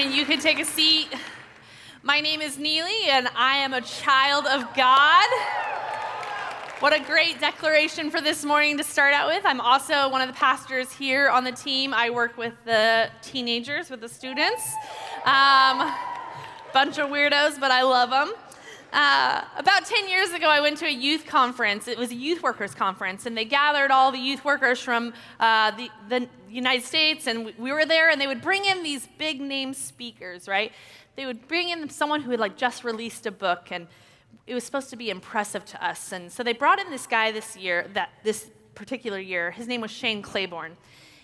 morning. You can take a seat. My name is Neely, and I am a child of God. What a great declaration for this morning to start out with. I'm also one of the pastors here on the team. I work with the teenagers, with the students. Um, bunch of weirdos, but I love them. Uh, about 10 years ago, I went to a youth conference. It was a youth workers conference, and they gathered all the youth workers from uh, the, the United States, and we were there, and they would bring in these big name speakers, right? They would bring in someone who had like just released a book, and it was supposed to be impressive to us. And so they brought in this guy this year, that this particular year. His name was Shane Claiborne.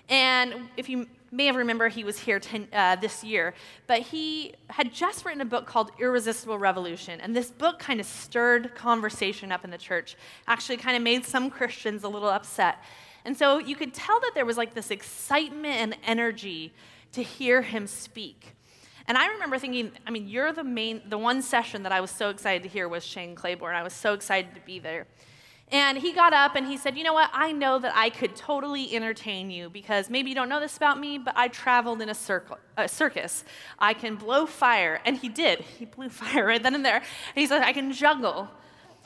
And if you may have remember, he was here ten, uh, this year, but he had just written a book called Irresistible Revolution. And this book kind of stirred conversation up in the church, actually, kind of made some Christians a little upset. And so you could tell that there was like this excitement and energy to hear him speak. And I remember thinking, I mean, you're the main, the one session that I was so excited to hear was Shane Claiborne. I was so excited to be there. And he got up and he said, You know what? I know that I could totally entertain you because maybe you don't know this about me, but I traveled in a, circle, a circus. I can blow fire. And he did. He blew fire right then and there. And he said, I can juggle.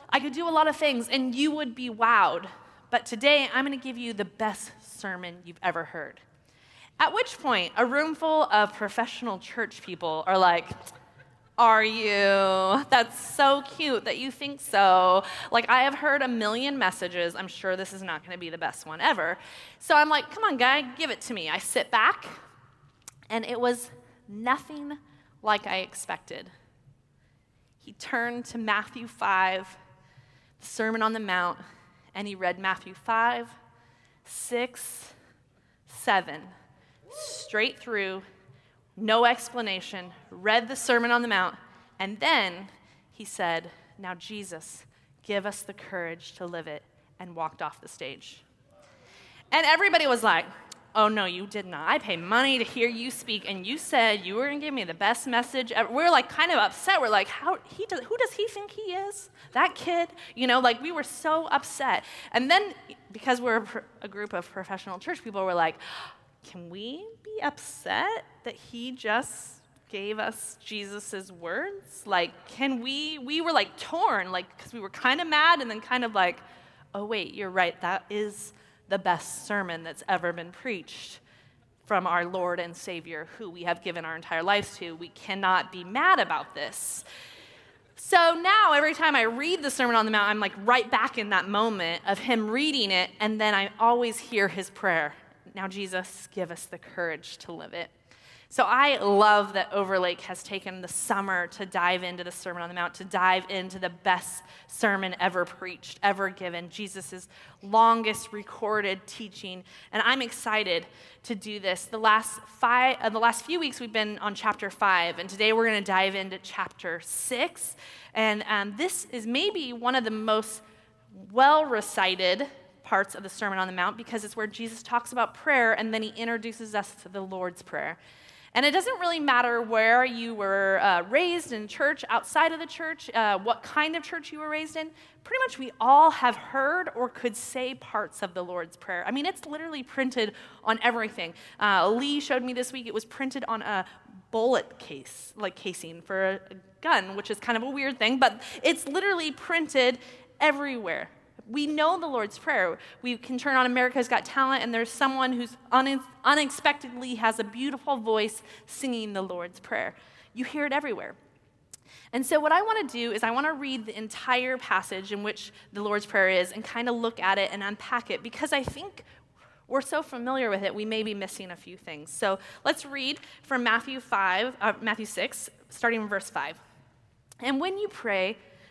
I could do a lot of things, and you would be wowed. But today, I'm going to give you the best sermon you've ever heard. At which point, a room full of professional church people are like, are you? That's so cute that you think so. Like, I have heard a million messages. I'm sure this is not going to be the best one ever. So I'm like, come on, guy, give it to me. I sit back, and it was nothing like I expected. He turned to Matthew 5, the Sermon on the Mount, and he read Matthew 5, 6, 7, straight through no explanation, read the Sermon on the Mount, and then he said, Now, Jesus, give us the courage to live it, and walked off the stage. And everybody was like, Oh, no, you did not. I paid money to hear you speak, and you said you were going to give me the best message. Ever. We are like kind of upset. We're like, How, he does, Who does he think he is? That kid? You know, like we were so upset. And then, because we're a, a group of professional church people, we're like, can we be upset that he just gave us Jesus' words? Like, can we, we were like torn, like, because we were kind of mad and then kind of like, oh, wait, you're right, that is the best sermon that's ever been preached from our Lord and Savior, who we have given our entire lives to. We cannot be mad about this. So now, every time I read the Sermon on the Mount, I'm like right back in that moment of him reading it, and then I always hear his prayer now, Jesus, give us the courage to live it. So I love that Overlake has taken the summer to dive into the Sermon on the Mount, to dive into the best sermon ever preached, ever given, Jesus' longest recorded teaching. And I'm excited to do this. The last five, uh, the last few weeks we've been on chapter five, and today we're going to dive into chapter six. And um, this is maybe one of the most well recited parts of the Sermon on the Mount because it's where Jesus talks about prayer and then he introduces us to the Lord's Prayer. And it doesn't really matter where you were uh, raised in church, outside of the church, uh, what kind of church you were raised in. Pretty much we all have heard or could say parts of the Lord's Prayer. I mean, it's literally printed on everything. Uh, Lee showed me this week, it was printed on a bullet case, like casing for a gun, which is kind of a weird thing, but it's literally printed everywhere. We know the Lord's Prayer. We can turn on America's Got Talent, and there's someone who's une- unexpectedly has a beautiful voice singing the Lord's Prayer. You hear it everywhere. And so, what I want to do is, I want to read the entire passage in which the Lord's Prayer is and kind of look at it and unpack it because I think we're so familiar with it, we may be missing a few things. So, let's read from Matthew 5, uh, Matthew 6, starting in verse 5. And when you pray,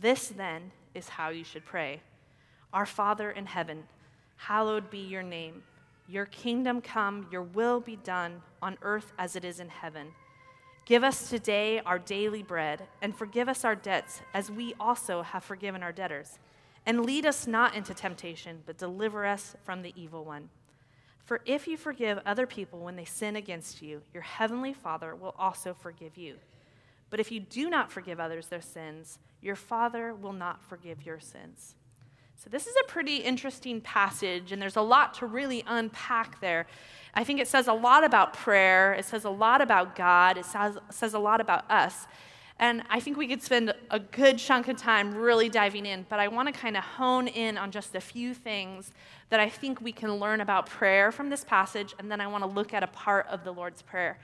This then is how you should pray Our Father in heaven, hallowed be your name. Your kingdom come, your will be done on earth as it is in heaven. Give us today our daily bread, and forgive us our debts, as we also have forgiven our debtors. And lead us not into temptation, but deliver us from the evil one. For if you forgive other people when they sin against you, your heavenly Father will also forgive you. But if you do not forgive others their sins, your Father will not forgive your sins. So, this is a pretty interesting passage, and there's a lot to really unpack there. I think it says a lot about prayer, it says a lot about God, it says, says a lot about us. And I think we could spend a good chunk of time really diving in, but I want to kind of hone in on just a few things that I think we can learn about prayer from this passage, and then I want to look at a part of the Lord's Prayer.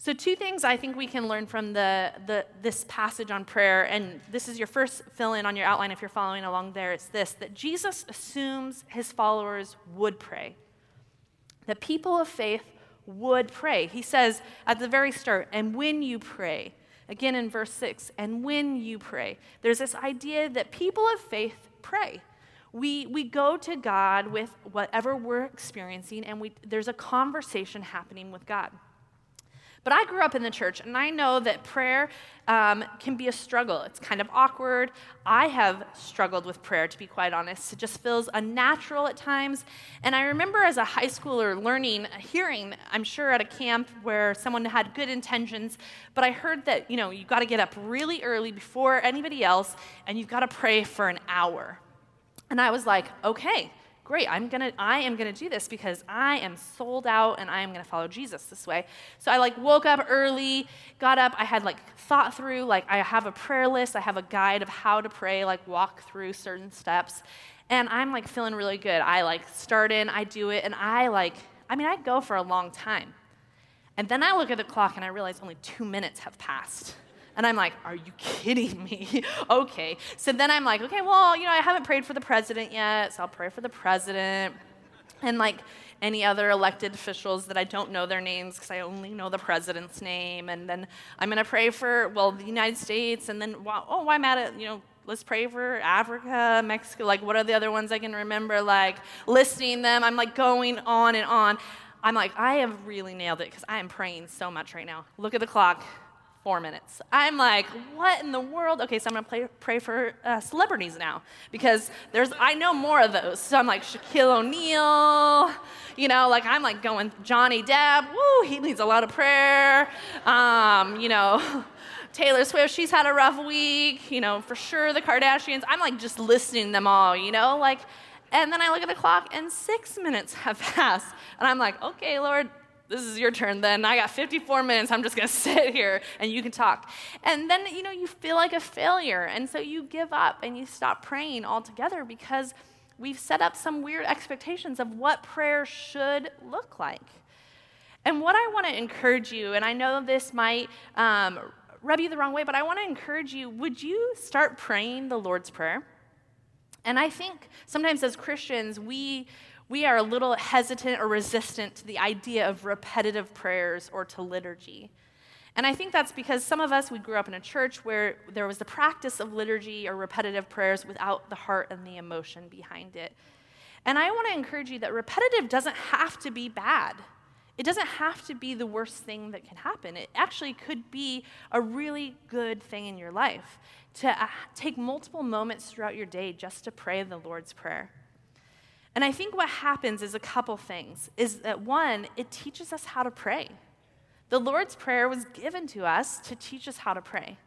So, two things I think we can learn from the, the, this passage on prayer, and this is your first fill in on your outline if you're following along there. It's this that Jesus assumes his followers would pray, that people of faith would pray. He says at the very start, and when you pray, again in verse 6, and when you pray, there's this idea that people of faith pray. We, we go to God with whatever we're experiencing, and we, there's a conversation happening with God. But I grew up in the church, and I know that prayer um, can be a struggle. It's kind of awkward. I have struggled with prayer, to be quite honest. It just feels unnatural at times. And I remember as a high schooler learning, hearing, I'm sure at a camp where someone had good intentions, but I heard that, you know, you've got to get up really early before anybody else, and you've got to pray for an hour. And I was like, okay, great, I'm gonna, I am gonna do this because I am sold out and I am gonna follow Jesus this way. So I like woke up early, got up, I had like thought through, like I have a prayer list, I have a guide of how to pray, like walk through certain steps. And I'm like feeling really good. I like start in, I do it, and I like, I mean, I go for a long time. And then I look at the clock and I realize only two minutes have passed. And I'm like, are you kidding me? okay. So then I'm like, okay, well, you know, I haven't prayed for the president yet, so I'll pray for the president. And like any other elected officials that I don't know their names because I only know the president's name. And then I'm going to pray for, well, the United States. And then, oh, why am I at, it? you know, let's pray for Africa, Mexico. Like, what are the other ones I can remember? Like, listing them. I'm like going on and on. I'm like, I have really nailed it because I am praying so much right now. Look at the clock four minutes. I'm like, what in the world? Okay, so I'm gonna play, pray for uh, celebrities now because there's I know more of those. So I'm like Shaquille O'Neal, you know, like I'm like going Johnny Depp. Woo, he needs a lot of prayer. Um, you know. Taylor Swift, she's had a rough week, you know, for sure the Kardashians. I'm like just listening them all, you know, like, and then I look at the clock and six minutes have passed. And I'm like, okay, Lord, this is your turn then. I got 54 minutes. I'm just going to sit here and you can talk. And then, you know, you feel like a failure. And so you give up and you stop praying altogether because we've set up some weird expectations of what prayer should look like. And what I want to encourage you, and I know this might um, rub you the wrong way, but I want to encourage you would you start praying the Lord's Prayer? And I think sometimes as Christians, we we are a little hesitant or resistant to the idea of repetitive prayers or to liturgy. And I think that's because some of us, we grew up in a church where there was the practice of liturgy or repetitive prayers without the heart and the emotion behind it. And I want to encourage you that repetitive doesn't have to be bad. It doesn't have to be the worst thing that can happen. It actually could be a really good thing in your life to uh, take multiple moments throughout your day just to pray the Lord's Prayer. And I think what happens is a couple things. Is that one, it teaches us how to pray. The Lord's Prayer was given to us to teach us how to pray.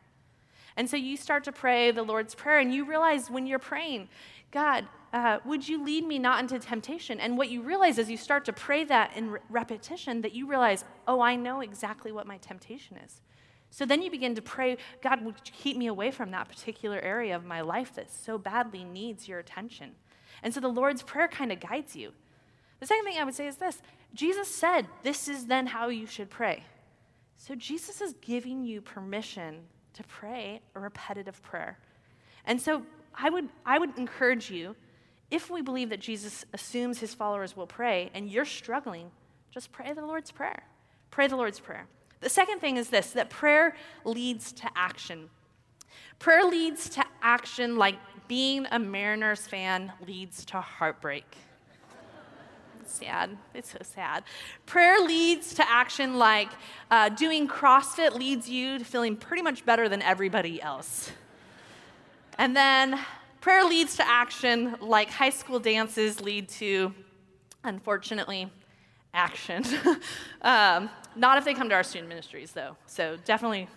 And so you start to pray the Lord's Prayer, and you realize when you're praying, God, uh, would you lead me not into temptation? And what you realize as you start to pray that in re- repetition, that you realize, oh, I know exactly what my temptation is. So then you begin to pray, God, would you keep me away from that particular area of my life that so badly needs your attention? And so the Lord's Prayer kind of guides you. The second thing I would say is this Jesus said, This is then how you should pray. So Jesus is giving you permission to pray a repetitive prayer. And so I would, I would encourage you, if we believe that Jesus assumes his followers will pray and you're struggling, just pray the Lord's Prayer. Pray the Lord's Prayer. The second thing is this that prayer leads to action. Prayer leads to action like being a Mariners fan leads to heartbreak. sad. It's so sad. Prayer leads to action like uh, doing CrossFit leads you to feeling pretty much better than everybody else. And then prayer leads to action like high school dances lead to, unfortunately, action. um, not if they come to our student ministries, though. So definitely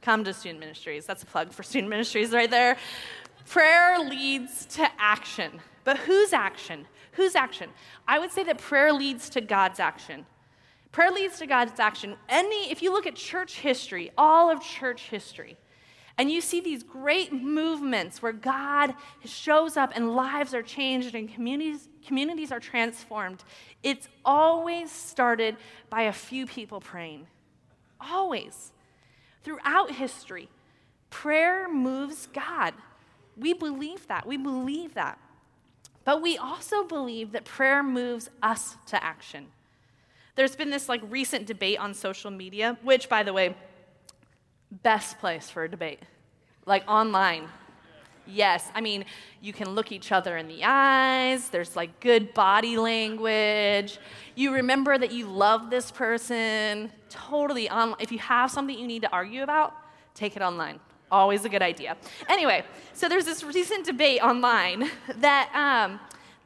come to student ministries. That's a plug for student ministries right there. Prayer leads to action. But whose action? Whose action? I would say that prayer leads to God's action. Prayer leads to God's action. Any, if you look at church history, all of church history, and you see these great movements where God shows up and lives are changed and communities, communities are transformed, it's always started by a few people praying. Always. Throughout history, prayer moves God. We believe that. We believe that. But we also believe that prayer moves us to action. There's been this like recent debate on social media, which by the way, best place for a debate. Like online. Yes, I mean, you can look each other in the eyes. There's like good body language. You remember that you love this person. Totally online. If you have something you need to argue about, take it online. Always a good idea. Anyway, so there's this recent debate online that um,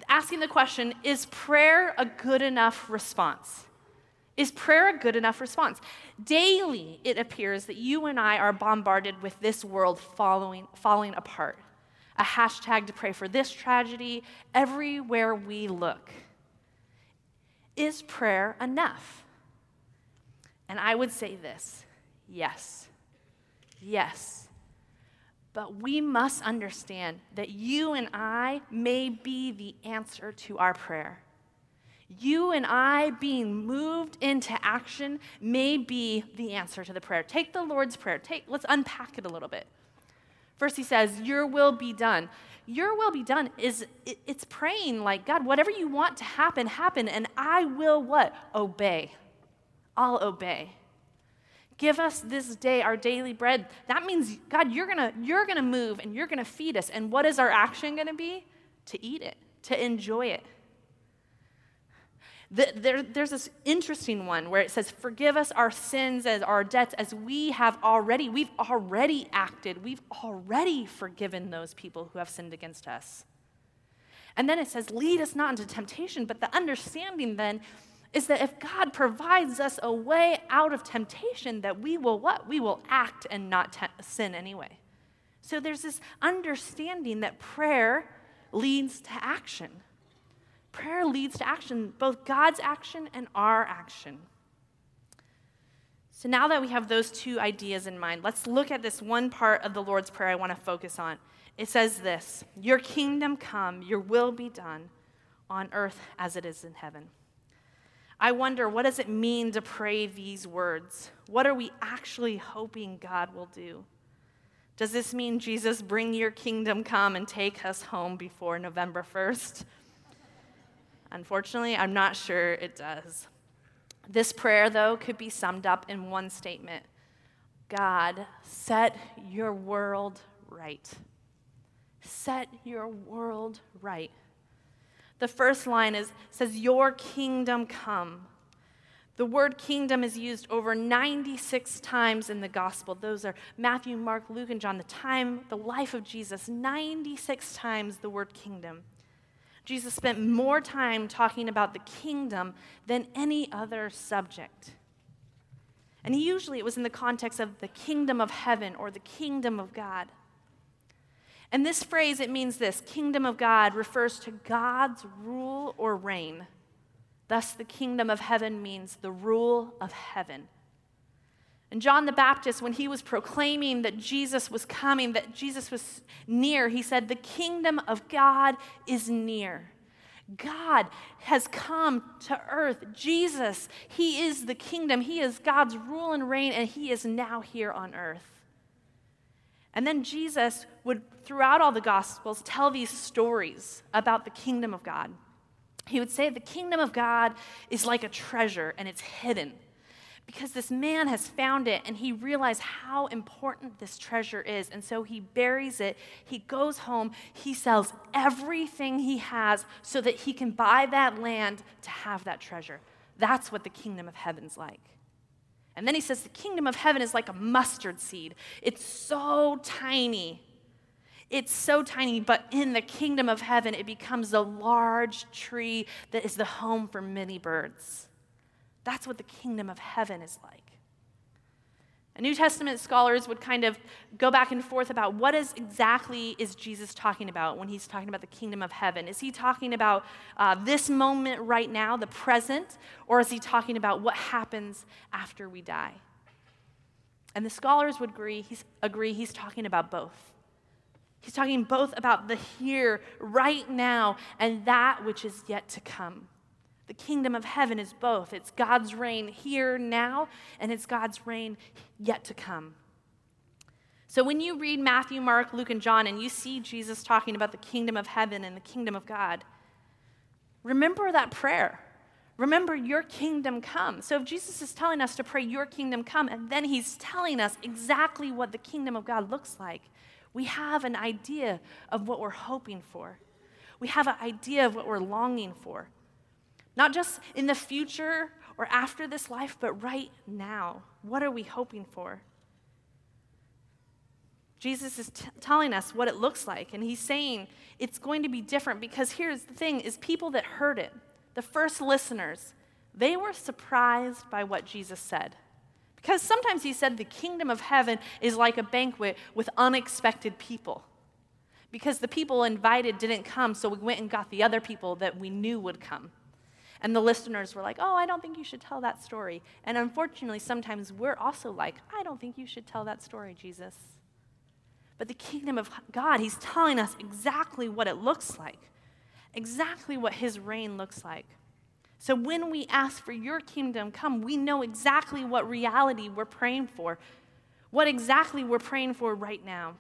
asking the question is prayer a good enough response? Is prayer a good enough response? Daily, it appears that you and I are bombarded with this world following, falling apart. A hashtag to pray for this tragedy everywhere we look. Is prayer enough? And I would say this yes. Yes. But we must understand that you and I may be the answer to our prayer. You and I being moved into action may be the answer to the prayer. Take the Lord's Prayer. Take, let's unpack it a little bit. First, he says, Your will be done. Your will be done is it, it's praying like, God, whatever you want to happen, happen, and I will what? Obey. I'll obey. Give us this day our daily bread. That means, God, you're gonna, you're gonna move and you're gonna feed us. And what is our action gonna be? To eat it, to enjoy it. The, there, there's this interesting one where it says, Forgive us our sins as our debts as we have already. We've already acted. We've already forgiven those people who have sinned against us. And then it says, Lead us not into temptation. But the understanding then is that if God provides us a way out of temptation, that we will what? We will act and not te- sin anyway. So there's this understanding that prayer leads to action. Prayer leads to action, both God's action and our action. So now that we have those two ideas in mind, let's look at this one part of the Lord's Prayer I want to focus on. It says this Your kingdom come, your will be done on earth as it is in heaven. I wonder, what does it mean to pray these words? What are we actually hoping God will do? Does this mean, Jesus, bring your kingdom come and take us home before November 1st? Unfortunately, I'm not sure it does. This prayer, though, could be summed up in one statement God, set your world right. Set your world right. The first line is, says, Your kingdom come. The word kingdom is used over 96 times in the gospel. Those are Matthew, Mark, Luke, and John. The time, the life of Jesus, 96 times the word kingdom. Jesus spent more time talking about the kingdom than any other subject. And usually it was in the context of the kingdom of heaven or the kingdom of God. And this phrase, it means this kingdom of God refers to God's rule or reign. Thus, the kingdom of heaven means the rule of heaven. And John the Baptist, when he was proclaiming that Jesus was coming, that Jesus was near, he said, The kingdom of God is near. God has come to earth. Jesus, He is the kingdom. He is God's rule and reign, and He is now here on earth. And then Jesus would, throughout all the Gospels, tell these stories about the kingdom of God. He would say the kingdom of God is like a treasure and it's hidden. because this man has found it and he realized how important this treasure is. And so he buries it. He goes home. He sells everything he has so that he can buy that land to have that treasure. That's what the kingdom of heaven's like. And then he says the kingdom of heaven is like a mustard seed. It's so tiny. It's so tiny, but in the kingdom of heaven, it becomes a large tree that is the home for many birds. That's what the kingdom of heaven is like. And New Testament scholars would kind of go back and forth about what is exactly is Jesus talking about when he's talking about the kingdom of heaven. Is he talking about uh, this moment right now, the present, or is he talking about what happens after we die? And the scholars would agree he's, agree he's talking about both. He's talking both about the here, right now, and that which is yet to come. The kingdom of heaven is both. It's God's reign here now, and it's God's reign yet to come. So when you read Matthew, Mark, Luke, and John, and you see Jesus talking about the kingdom of heaven and the kingdom of God, remember that prayer. Remember, your kingdom come. So if Jesus is telling us to pray, your kingdom come, and then he's telling us exactly what the kingdom of God looks like, we have an idea of what we're hoping for. We have an idea of what we're longing for. Not just in the future or after this life, but right now. What are we hoping for? Jesus is t- telling us what it looks like, and he's saying it's going to be different because here's the thing is people that heard it, the first listeners, they were surprised by what Jesus said. Because sometimes he said the kingdom of heaven is like a banquet with unexpected people. Because the people invited didn't come, so we went and got the other people that we knew would come. And the listeners were like, oh, I don't think you should tell that story. And unfortunately, sometimes we're also like, I don't think you should tell that story, Jesus. But the kingdom of God, He's telling us exactly what it looks like, exactly what His reign looks like. So when we ask for your kingdom come, we know exactly what reality we're praying for, what exactly we're praying for right now.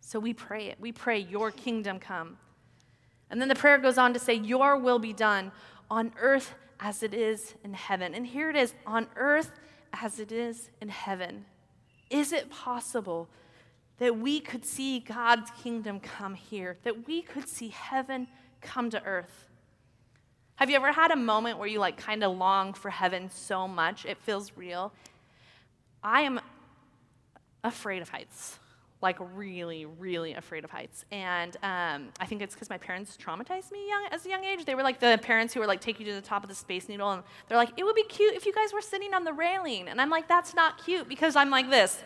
So we pray it. We pray, Your kingdom come. And then the prayer goes on to say, Your will be done on earth as it is in heaven. And here it is on earth as it is in heaven. Is it possible that we could see God's kingdom come here, that we could see heaven come to earth? Have you ever had a moment where you like kind of long for heaven so much it feels real? I am afraid of heights like really, really afraid of heights. And um, I think it's because my parents traumatized me young as a young age. They were like the parents who were like take you to the top of the Space Needle, and they're like, it would be cute if you guys were sitting on the railing. And I'm like, that's not cute because I'm like this.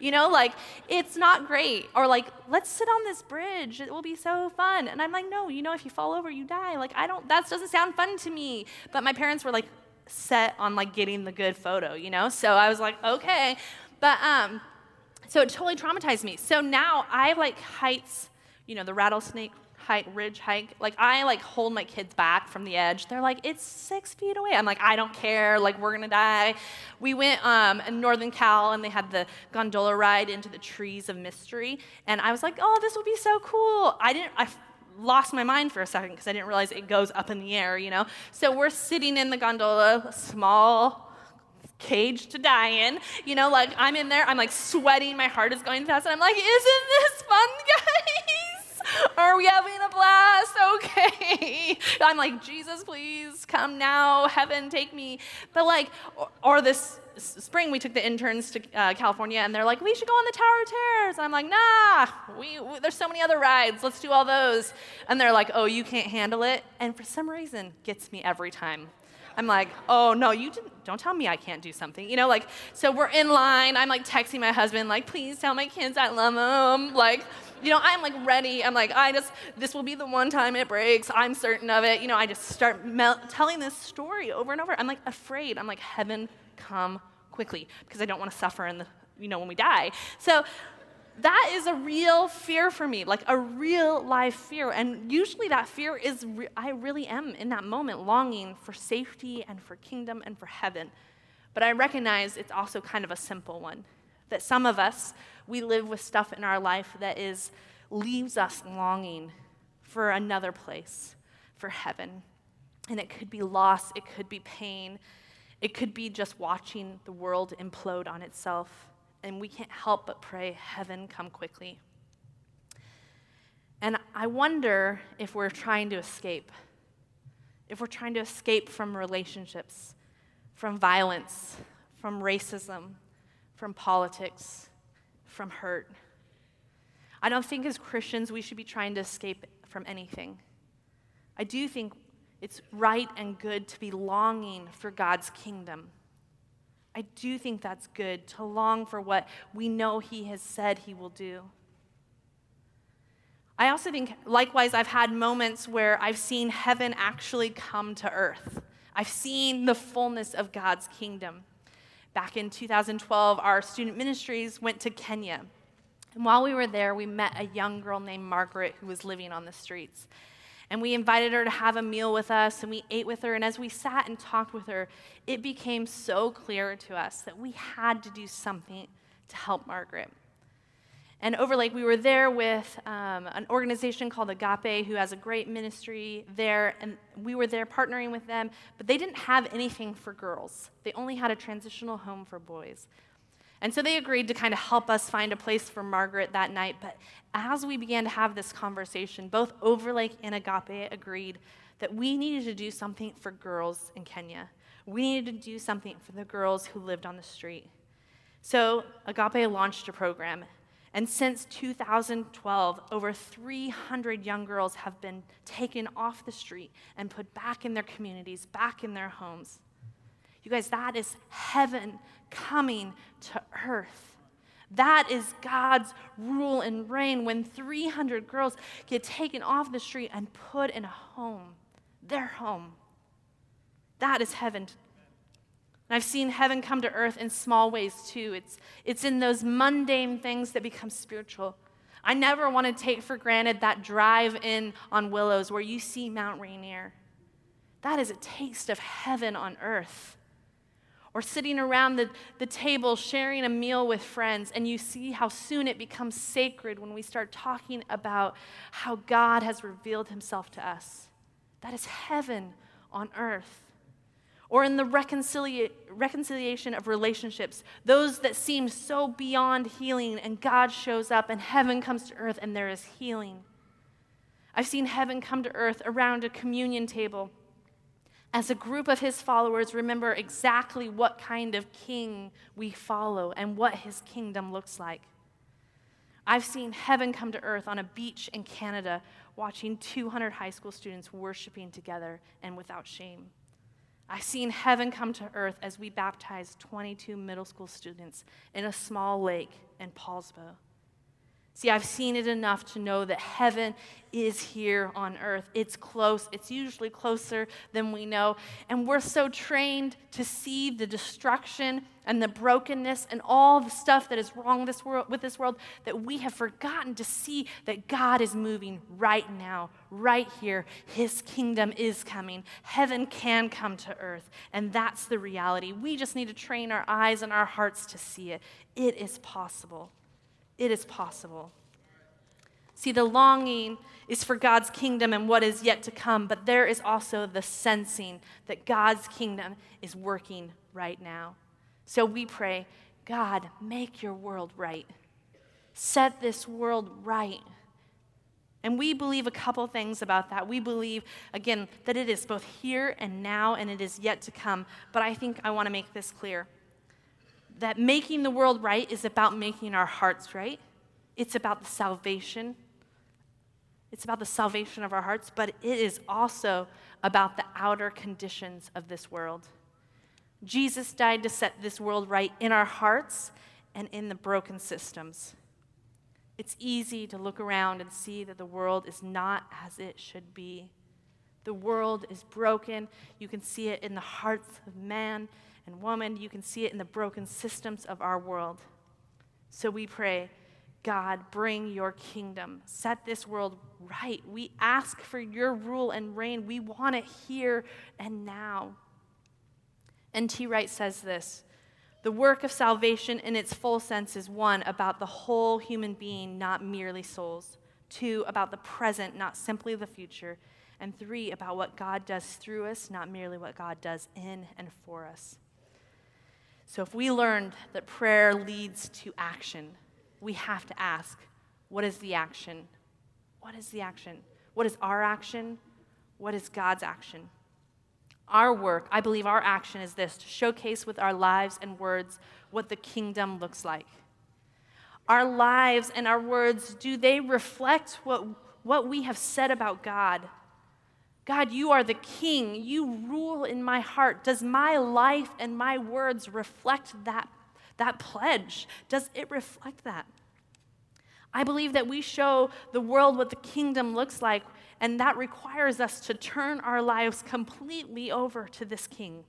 You know, like it's not great. Or like, let's sit on this bridge. It will be so fun. And I'm like, no, you know, if you fall over, you die. Like I don't. That doesn't sound fun to me. But my parents were like set on like getting the good photo. You know, so I was like, okay. But um, so it totally traumatized me. So now I like heights, you know, the rattlesnake height, ridge hike. Like I like hold my kids back from the edge. They're like, it's six feet away. I'm like, I don't care. Like we're gonna die. We went um, in Northern Cal and they had the gondola ride into the trees of mystery, and I was like, oh, this would be so cool. I didn't. I lost my mind for a second because I didn't realize it goes up in the air, you know. So we're sitting in the gondola, small cage to die in. You know, like I'm in there, I'm like sweating, my heart is going fast, and I'm like, isn't this fun, guys? Are we having a blast? Okay. I'm like, Jesus, please come now. Heaven, take me. But like, or, or this spring, we took the interns to uh, California, and they're like, we should go on the Tower of Terrors. And I'm like, nah, we, we, there's so many other rides. Let's do all those. And they're like, oh, you can't handle it. And for some reason, gets me every time. I'm like, oh no, you didn't, don't tell me I can't do something. You know, like, so we're in line. I'm like texting my husband, like, please tell my kids I love them. Like, you know, I'm like ready. I'm like, I just, this will be the one time it breaks. I'm certain of it. You know, I just start mel- telling this story over and over. I'm like afraid. I'm like, heaven, come quickly because I don't want to suffer in the, you know, when we die. So that is a real fear for me, like a real life fear. And usually that fear is, re- I really am in that moment longing for safety and for kingdom and for heaven. But I recognize it's also kind of a simple one. That some of us, we live with stuff in our life that is, leaves us longing for another place, for heaven. And it could be loss, it could be pain, It could be just watching the world implode on itself, and we can't help but pray, Heaven, come quickly. And I wonder if we're trying to escape, if we're trying to escape from relationships, from violence, from racism, from politics, from hurt. I don't think as Christians we should be trying to escape from anything. I do think it's right and good to be longing for God's kingdom. I do think that's good to long for what we know He has said He will do. I also think, likewise, I've had moments where I've seen heaven actually come to earth. I've seen the fullness of God's kingdom. Back in 2012, our student ministries went to Kenya. And while we were there, we met a young girl named Margaret who was living on the streets. And we invited her to have a meal with us, and we ate with her. And as we sat and talked with her, it became so clear to us that we had to do something to help Margaret. And Overlake, we were there with um, an organization called Agape, who has a great ministry there. And we were there partnering with them, but they didn't have anything for girls. They only had a transitional home for boys. And so they agreed to kind of help us find a place for Margaret that night. But as we began to have this conversation, both Overlake and Agape agreed that we needed to do something for girls in Kenya. We needed to do something for the girls who lived on the street. So Agape launched a program, and since 2012, over 300 young girls have been taken off the street and put back in their communities, back in their homes. You guys, that is heaven coming to earth. That is God's rule and reign when 300 girls get taken off the street and put in a home, their home. That is heaven and I've seen heaven come to earth in small ways too. It's, it's in those mundane things that become spiritual. I never want to take for granted that drive in on Willows where you see Mount Rainier. That is a taste of heaven on earth. Or sitting around the, the table sharing a meal with friends, and you see how soon it becomes sacred when we start talking about how God has revealed himself to us. That is heaven on earth or in the reconcilia- reconciliation of relationships, those that seem so beyond healing, and God shows up and heaven comes to earth and there is healing. I've seen heaven come to earth around a communion table as a group of his followers remember exactly what kind of king we follow and what his kingdom looks like. I've seen heaven come to earth on a beach in Canada, watching 200 high school students worshiping together and without shame. I've seen heaven come to earth as we baptized 22 middle school students in a small lake in Poulsbo. See, I've seen it enough to know that heaven is here on earth. It's close. It's usually closer than we know. And we're so trained to see the destruction and the brokenness and all the stuff that is wrong with this world, with this world that we have forgotten to see that God is moving right now, right here. His kingdom is coming. Heaven can come to earth. And that's the reality. We just need to train our eyes and our hearts to see it. It is possible. It is possible. See, the longing is for God's kingdom and what is yet to come, but there is also the sensing that God's kingdom is working right now. So we pray, God, make your world right. Set this world right. And we believe a couple things about that. We believe, again, that it is both here and now and it is yet to come. But I think I want to make this clear that making the world right is about making our hearts right. It's about the salvation. It's about the salvation of our hearts, but it is also about the outer conditions of this world. Jesus died to set this world right in our hearts and in the broken systems. It's easy to look around and see that the world is not as it should be. The world is broken. You can see it in the hearts of man and woman. You can see it in the broken systems of our world. So we pray, God, bring your kingdom. Set this world right. We ask for your rule and reign. We want it here and now. N.T. Wright says this The work of salvation in its full sense is one, about the whole human being, not merely souls. Two, about the present, not simply the future. And three, about what God does through us, not merely what God does in and for us. So, if we learned that prayer leads to action, we have to ask what is the action? What is the action? What is our action? What is God's action? Our work, I believe our action is this to showcase with our lives and words what the kingdom looks like. Our lives and our words, do they reflect what, what we have said about God? God, you are the king. You rule in my heart. Does my life and my words reflect that, that pledge? Does it reflect that? I believe that we show the world what the kingdom looks like, and that requires us to turn our lives completely over to this king.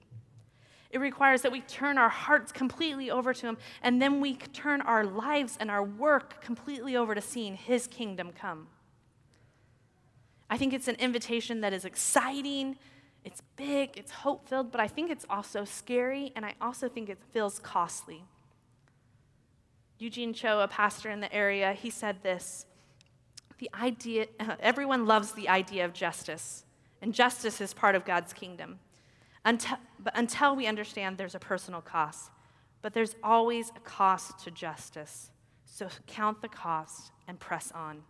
It requires that we turn our hearts completely over to him, and then we turn our lives and our work completely over to seeing his kingdom come. I think it's an invitation that is exciting, it's big, it's hope filled, but I think it's also scary, and I also think it feels costly. Eugene Cho, a pastor in the area, he said this the idea, everyone loves the idea of justice, and justice is part of God's kingdom. Until, but until we understand there's a personal cost, but there's always a cost to justice. So count the cost and press on.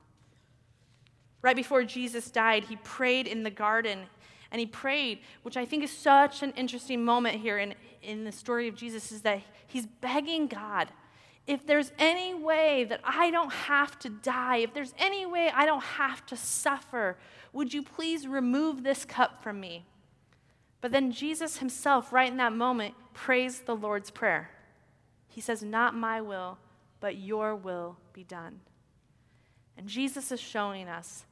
Right before Jesus died, he prayed in the garden. And he prayed, which I think is such an interesting moment here in, in the story of Jesus, is that he's begging God, if there's any way that I don't have to die, if there's any way I don't have to suffer, would you please remove this cup from me? But then Jesus himself, right in that moment, prays the Lord's Prayer. He says, Not my will, but your will be done. And Jesus is showing us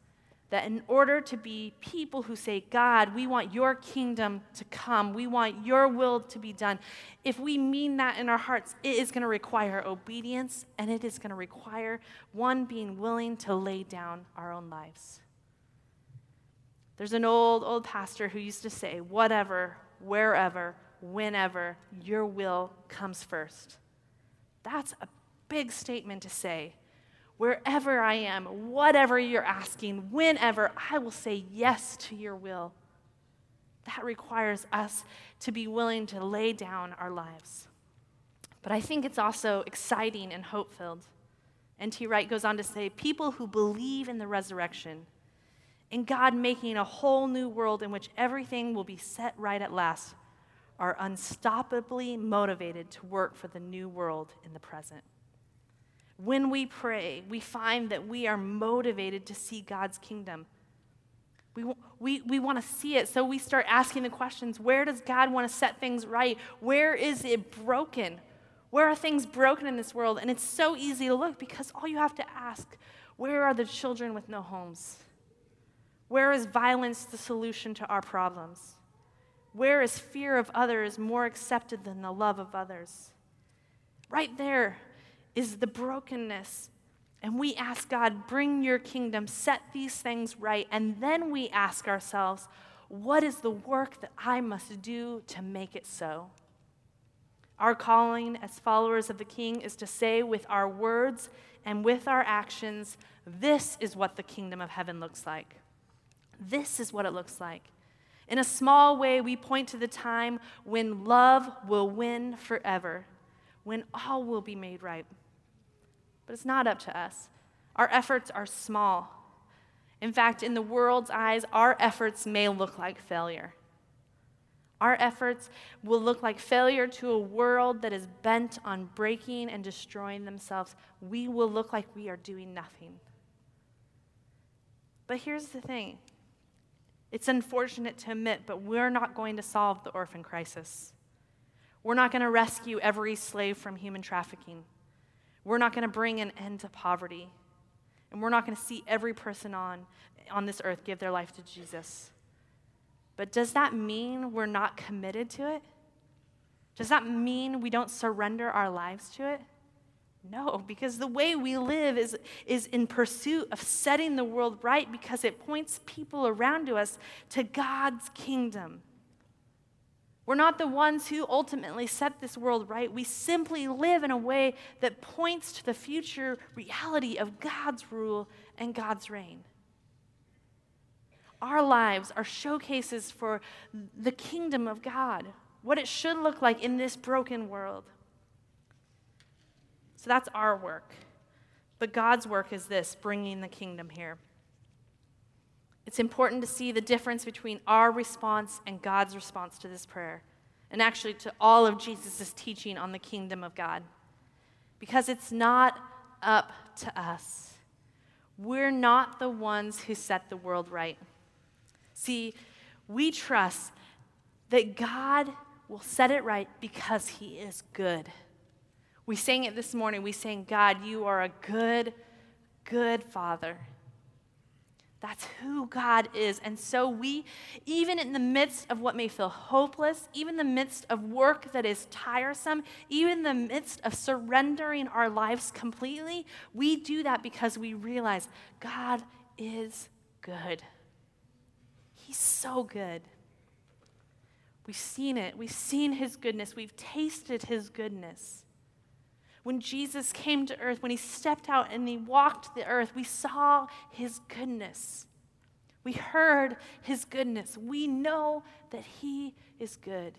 that in order to be people who say, God, we want your kingdom to come, we want your will to be done, if we mean that in our hearts, it is going to require obedience and it is going to require one being willing to lay down our own lives. There's an old, old pastor who used to say, whatever, wherever, whenever, your will comes first. That's a big statement to say wherever I am, whatever you're asking, whenever, I will say yes to your will. That requires us to be willing to lay down our lives. But I think it's also exciting and hope filled. N.T. Wright goes on to say people who believe in the resurrection, in God making a whole new world in which everything will be set right at last, are unstoppably motivated to work for the new world in the present. When we pray, we find that we are motivated to see God's kingdom. We, we, we want to see it, so we start asking the questions where does God want to set things right? Where is it broken? Where are things broken in this world? And it's so easy to look because all you have to ask where are the children with no homes? Where is violence the solution to our problems? Where is fear of others more accepted than the love of others? Right there, is the brokenness. And we ask God, bring your kingdom, set these things right. And then we ask ourselves, what is the work that I must do to make it so? Our calling as followers of the King is to say with our words and with our actions, this is what the kingdom of heaven looks like. This is what it looks like. In a small way, we point to the time when love will win forever, when all will be made right. But it's not up to us. Our efforts are small. In fact, in the world's eyes, our efforts may look like failure. Our efforts will look like failure to a world that is bent on breaking and destroying themselves. We will look like we are doing nothing. But here's the thing it's unfortunate to admit, but we're not going to solve the orphan crisis. We're not going to rescue every slave from human trafficking. We're not going to bring an end to poverty. And we're not going to see every person on, on this earth give their life to Jesus. But does that mean we're not committed to it? Does that mean we don't surrender our lives to it? No, because the way we live is, is in pursuit of setting the world right because it points people around to us to God's kingdom. We're not the ones who ultimately set this world right. We simply live in a way that points to the future reality of God's rule and God's reign. Our lives are showcases for the kingdom of God. what it should look like in this broken world. So that's our work. But God's work is this bringing the kingdom here. It's important to see the difference between our response and God's response to this prayer, and actually to all of Jesus' teaching on the kingdom of God. Because it's not up to us. We're not the ones who set the world right. See, we trust that God will set it right because He is good. We sang it this morning. We sang, God, you are a good, good Father. That's who God is. And so we, even in the midst of what may feel hopeless, even the midst of work that is tiresome, even in the midst of surrendering our lives completely, we do that because we realize God is good. He's so good. We've seen it. We've seen his goodness. We've tasted his goodness. When Jesus came to earth, when he stepped out and he walked the earth, we saw his goodness. We heard his goodness. We know that he is good.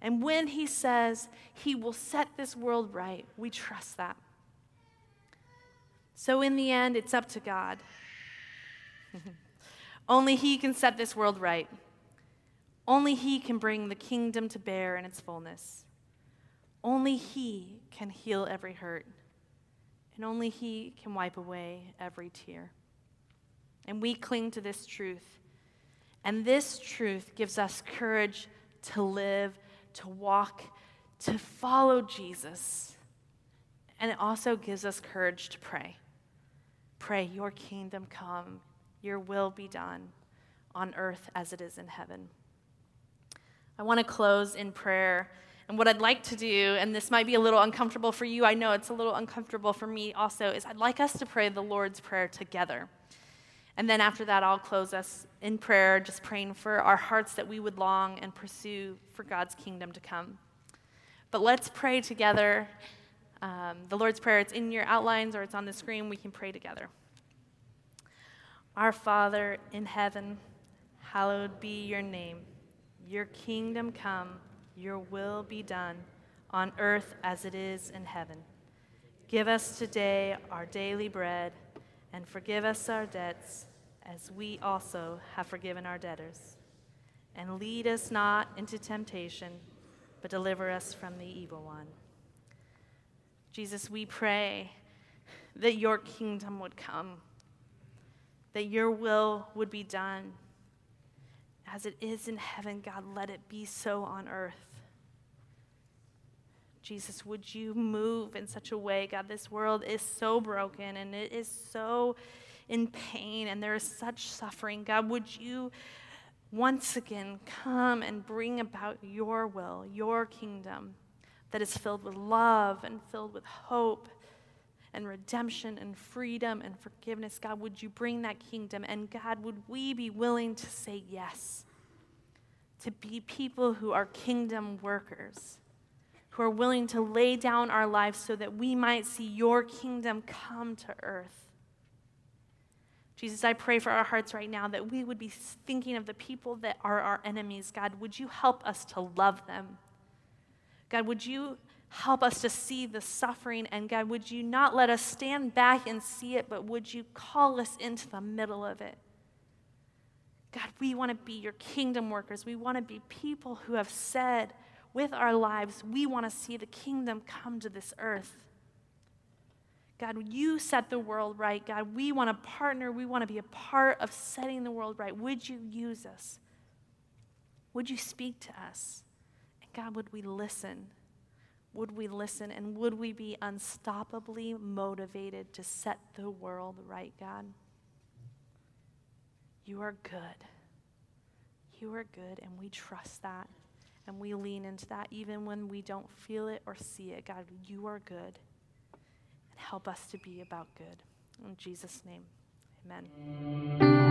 And when he says he will set this world right, we trust that. So in the end, it's up to God. Only he can set this world right. Only he can bring the kingdom to bear in its fullness. Only He can heal every hurt, and only He can wipe away every tear. And we cling to this truth. And this truth gives us courage to live, to walk, to follow Jesus. And it also gives us courage to pray. Pray, Your kingdom come, Your will be done on earth as it is in heaven. I want to close in prayer. And what I'd like to do, and this might be a little uncomfortable for you, I know it's a little uncomfortable for me also, is I'd like us to pray the Lord's Prayer together. And then after that, I'll close us in prayer, just praying for our hearts that we would long and pursue for God's kingdom to come. But let's pray together. Um, the Lord's Prayer, it's in your outlines or it's on the screen. We can pray together. Our Father in heaven, hallowed be your name. Your kingdom come your will be done on earth as it is in heaven. Give us today our daily bread, and forgive us our debts as we also have forgiven our debtors. And lead us not into temptation, but deliver us from the evil one. Jesus, we pray that your kingdom would come, that your will would be done. As it is in heaven, God, let it be so on earth. Jesus, would you move in such a way? God, this world is so broken and it is so in pain and there is such suffering. God, would you once again come and bring about your will, your kingdom that is filled with love and filled with hope and redemption and freedom and forgiveness. God, would you bring that kingdom? And God, would we be willing to say yes? To be people who are kingdom workers who are willing to lay down our lives so that we might see your kingdom come to earth. Jesus, I pray for our hearts right now that we would be thinking of the people that are our enemies. God, would you help us to love them? God, would you help us to see the suffering? And God, would you not let us stand back and see it, but would you call us into the middle of it? God, we want to be your kingdom workers. We want to be people who have said, with our lives, we want to see the kingdom come to this earth. God, you set the world right. God, we want to partner. We want to be a part of setting the world right. Would you use us? Would you speak to us? And God, would we listen? Would we listen? And would we be unstoppably motivated to set the world right, God? You are good. You are good, and we trust that. And we lean into that even when we don't feel it or see it. God, you are good. And help us to be about good. In Jesus' name, amen.